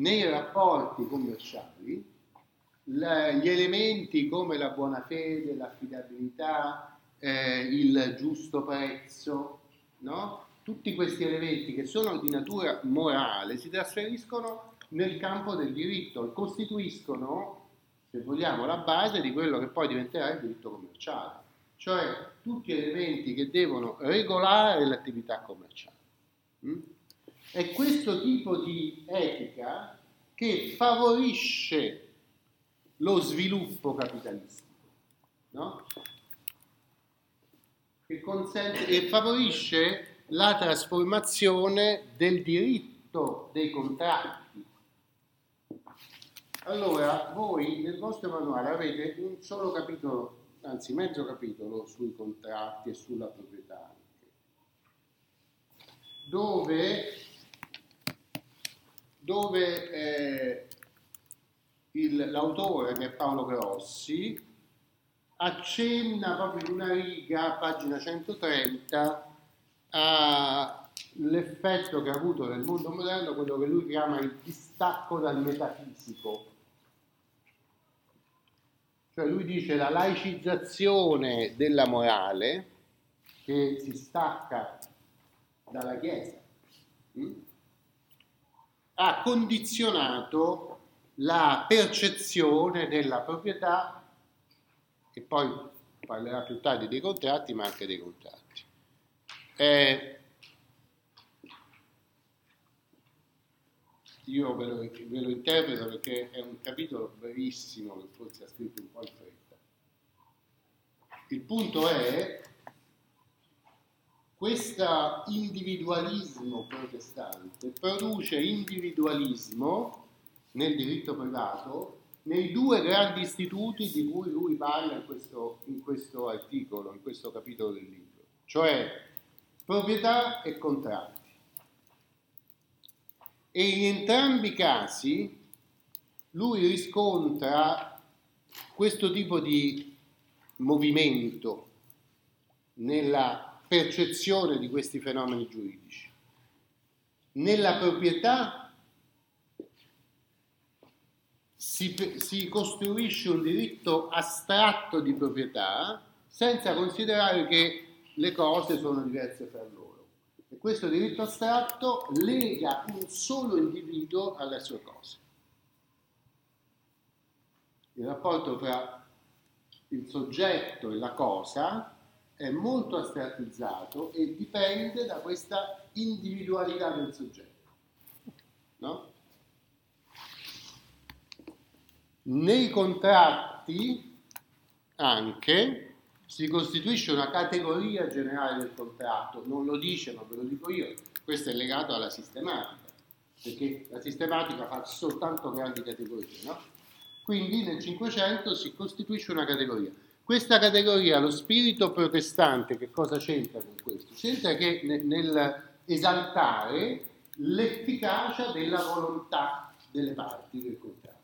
nei rapporti commerciali la, gli elementi come la buona fede, l'affidabilità, eh, il giusto prezzo, no? tutti questi elementi che sono di natura morale si trasferiscono nel campo del diritto e costituiscono, se vogliamo, la base di quello che poi diventerà il diritto commerciale, cioè tutti elementi che devono regolare l'attività commerciale. Mm? È questo tipo di etica che favorisce lo sviluppo capitalistico, no? che consente e favorisce la trasformazione del diritto dei contratti. Allora, voi nel vostro manuale avete un solo capitolo, anzi mezzo capitolo sui contratti e sulla proprietà, dove, dove eh, il, l'autore, che è Paolo Grossi, accenna proprio in una riga, pagina 130, all'effetto che ha avuto nel mondo moderno quello che lui chiama il distacco dal metafisico. Cioè lui dice la laicizzazione della morale che si stacca dalla Chiesa hm? Ha condizionato la percezione della proprietà e poi parlerà più tardi dei contratti ma anche dei contratti. Eh, io ve lo, ve lo, interpreto perché è un capitolo brevissimo che forse ha scritto un po' in fretta. Il punto è questo individualismo protestante produce individualismo nel diritto privato nei due grandi istituti di cui lui parla in questo, in questo articolo, in questo capitolo del libro, cioè proprietà e contratti. E in entrambi i casi lui riscontra questo tipo di movimento nella percezione di questi fenomeni giuridici. Nella proprietà si, si, costruisce un diritto astratto di proprietà senza considerare che le cose sono diverse fra loro. E questo diritto astratto lega un solo individuo alle sue cose. Il rapporto tra il soggetto e la cosa è molto astrattizzato e dipende da questa individualità del soggetto. No? Nei contratti anche si costituisce una categoria generale del contratto, non lo dice ma ve lo dico io, questo è legato alla sistematica, perché la sistematica fa soltanto grandi categorie, no? Quindi nel Cinquecento si costituisce una categoria. Questa categoria, lo spirito protestante, che cosa c'entra con questo? C'entra che nel esaltare l'efficacia della volontà delle parti del contratto.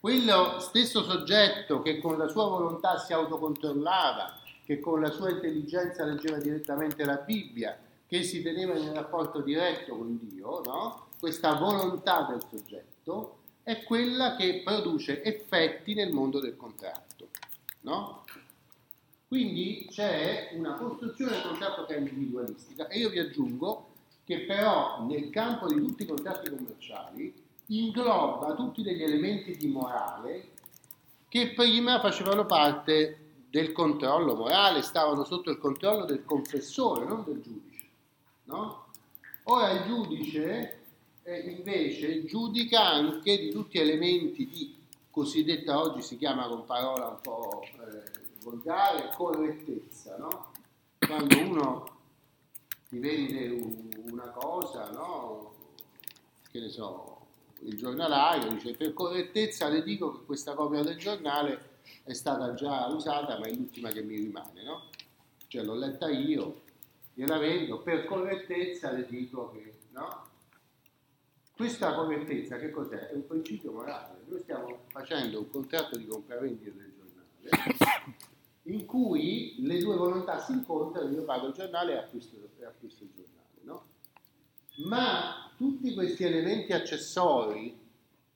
Quello stesso soggetto che con la sua volontà si autocontrollava, che con la sua intelligenza leggeva direttamente la Bibbia, che si teneva in rapporto diretto con Dio, no? questa volontà del soggetto è quella che produce effetti nel mondo del contratto. No? Quindi c'è una costruzione del contratto che è individualistica e io vi aggiungo che però nel campo di tutti i contratti commerciali ingloba tutti degli elementi di morale che prima facevano parte del controllo morale, stavano sotto il controllo del confessore, non del giudice. No? Ora il giudice eh, invece giudica anche di tutti gli elementi di cosiddetta, oggi si chiama con parola un po' eh, volgare, correttezza. No? Quando uno ti vende una cosa, no? che ne so, il giornalaio dice per correttezza le dico che questa copia del giornale è stata già usata ma è l'ultima che mi rimane, no? Cioè l'ho letta io, gliela vendo, per correttezza le dico che, no? Questa correttezza che cos'è? È un principio morale. Noi stiamo facendo un contratto di compravendita del giornale in cui le due volontà si incontrano, io pago il giornale e acquisto, e acquisto il giornale, no? ma tutti questi elementi accessori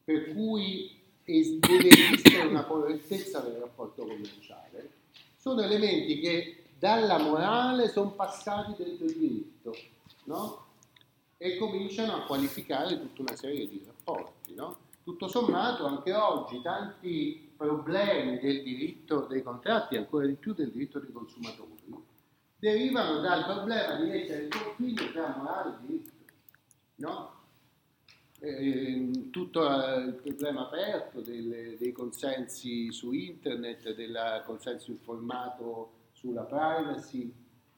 per cui deve esistere una correttezza del rapporto commerciale sono elementi che dalla morale sono passati dentro il diritto, no? E cominciano a qualificare tutta una serie di rapporti, no? Tutto sommato anche oggi tanti problemi del diritto dei contratti, ancora di più del diritto dei consumatori, derivano dal problema di mettere il confine tra morale e diritto. No? Eh, tutto il problema aperto delle, dei consensi su internet, del consenso informato sulla privacy,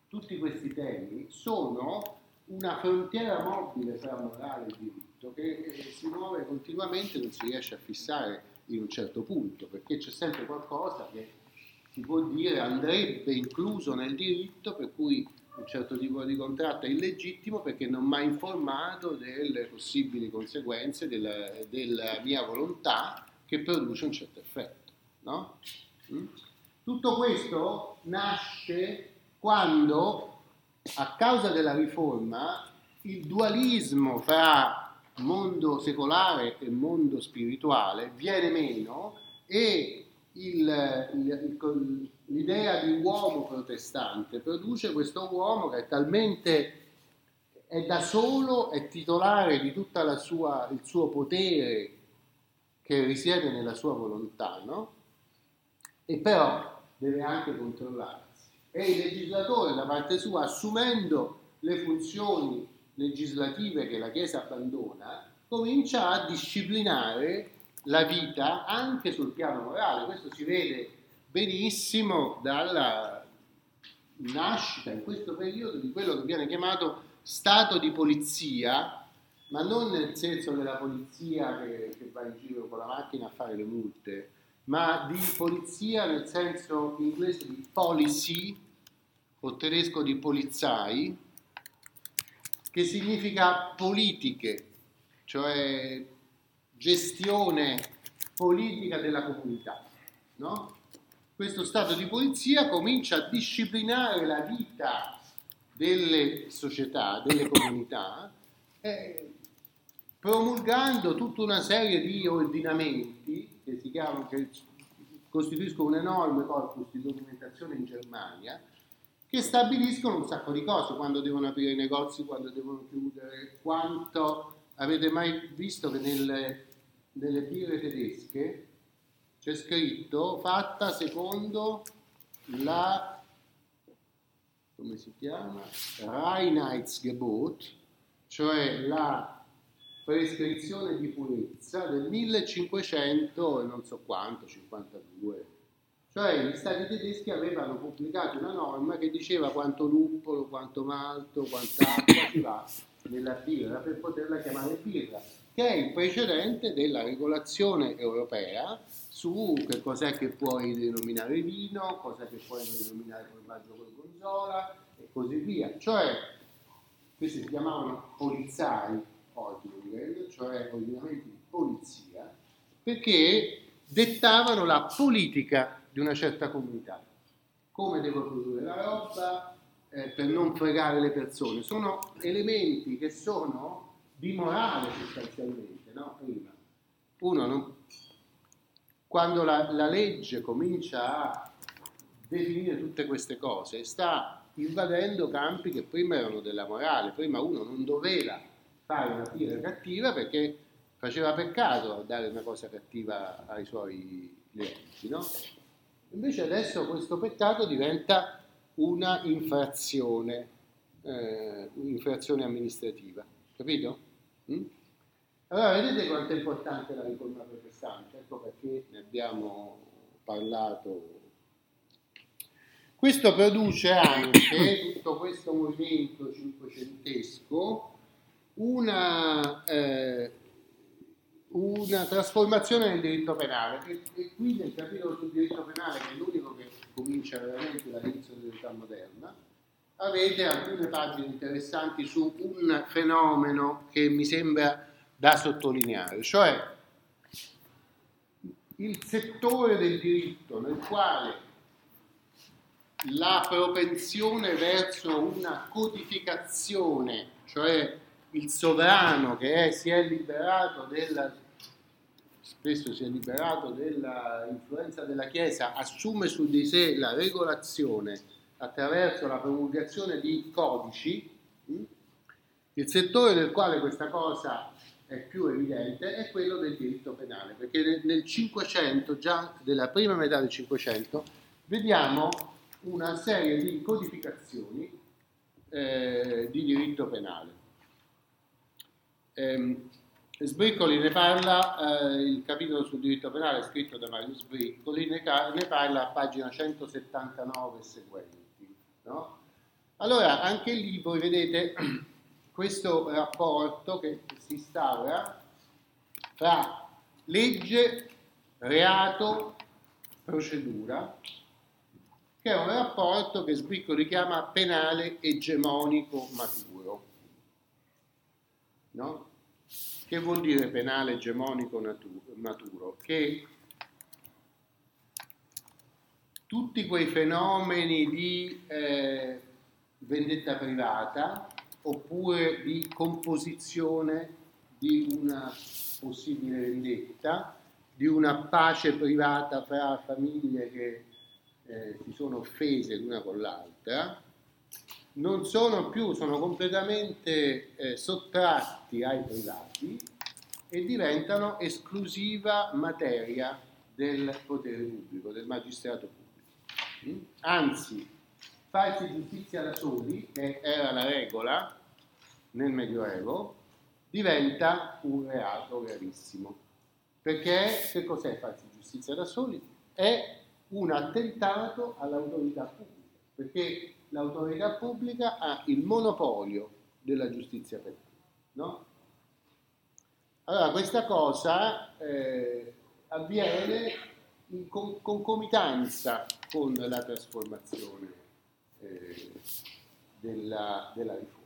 tutti questi temi sono una frontiera mobile tra morale e diritto che eh, si muove continuamente e non si riesce a fissare in un certo punto, perché c'è sempre qualcosa che si può dire andrebbe incluso nel diritto, per cui un certo tipo di contratto è illegittimo perché non mi ha informato delle possibili conseguenze della, della, mia volontà che produce un certo effetto. No? Mm? Tutto questo nasce quando, a causa della riforma, il dualismo fra mondo secolare e mondo spirituale viene meno e il, il, l'idea di uomo protestante produce questo uomo che è talmente è da solo, è titolare di tutto il suo potere che risiede nella sua volontà, no? E però deve anche controllarsi. E il legislatore, da parte sua, assumendo le funzioni legislative che la Chiesa abbandona, comincia a disciplinare la vita anche sul piano morale. Questo si vede benissimo dalla nascita in questo periodo di quello che viene chiamato stato di polizia, ma non nel senso della polizia che, che va in giro con la macchina a fare le multe, ma di polizia nel senso inglese di policy o tedesco di polizai, che significa politiche, cioè gestione politica della comunità. No? Questo stato di polizia comincia a disciplinare la vita delle società, delle comunità, eh, promulgando tutta una serie di ordinamenti che, si chiamano, che costituiscono un enorme corpus di documentazione in Germania, che stabiliscono un sacco di cose, quando devono aprire i negozi, quando devono chiudere, quanto avete mai visto che nelle, nelle birre tedesche c'è scritto fatta secondo la come si chiama? Reinheitsgebot, cioè la prescrizione di purezza del 1500 e non so quanto, 52 cioè gli stati tedeschi avevano pubblicato una norma che diceva quanto luppolo, quanto malto, quanta acqua ci va nella birra per poterla chiamare birra, che è il precedente della regolazione europea su che cos'è che puoi denominare vino, cosa che puoi denominare formaggio con gonzola e così via. Cioè, questi si chiamavano polizai Ordnungen, cioè ordinamenti di polizia, perché dettavano la politica di una certa comunità. Come devo produrre la roba eh, per non fregare le persone? Sono elementi che sono di morale sostanzialmente, no? Prima. Uno non... Quando la, la legge comincia a definire tutte queste cose, sta invadendo campi che prima erano della morale, prima uno non doveva fare una tira cattiva perché faceva peccato dare una cosa cattiva ai suoi clienti, no? Invece adesso questo peccato diventa una infrazione, eh, un'infrazione amministrativa, capito? Mm? Allora vedete quanto è importante la riforma protestante, ecco perché ne abbiamo parlato. Questo produce anche, tutto questo movimento cinquecentesco, una... Eh, una trasformazione nel diritto penale. E, e qui nel capitolo sul diritto penale che è l'unico che comincia veramente dall'inizio dell'età moderna avete alcune pagine interessanti su un fenomeno che mi sembra da sottolineare cioè il settore del diritto nel quale la propensione verso una codificazione, cioè il sovrano che è, si è liberato della, spesso si è liberato dell'influenza della Chiesa, assume su di sé la regolazione attraverso la promulgazione di codici, hm? il settore del quale questa cosa è più evidente è quello del diritto penale, perché nel 500, già della prima metà del 500, vediamo una serie di codificazioni eh, di diritto penale. Eh, Sbriccoli ne parla, eh, il capitolo sul diritto penale scritto da Mario Sbriccoli, ne, ne parla a pagina 179 e seguenti. No? Allora, anche lì voi vedete questo rapporto che si instaura tra legge, reato, procedura, che è un rapporto che Sbriccoli chiama penale egemonico maturo. No? Che vuol dire penale egemonico maturo? Che tutti quei fenomeni di eh, vendetta privata oppure di composizione di una possibile vendetta, di una pace privata fra famiglie che eh, si sono offese l'una con l'altra, non sono più, sono completamente eh, sottratti ai privati e diventano esclusiva materia del potere pubblico, del magistrato pubblico. Mm? Anzi, farsi giustizia da soli, che era la regola nel Medioevo, diventa un reato gravissimo. Perché che cos'è farsi giustizia da soli? È un attentato all'autorità pubblica, perché l'autorità pubblica ha il monopolio della giustizia penale. No? Allora, questa cosa eh, avviene in con- concomitanza con la trasformazione eh, della, della riforma.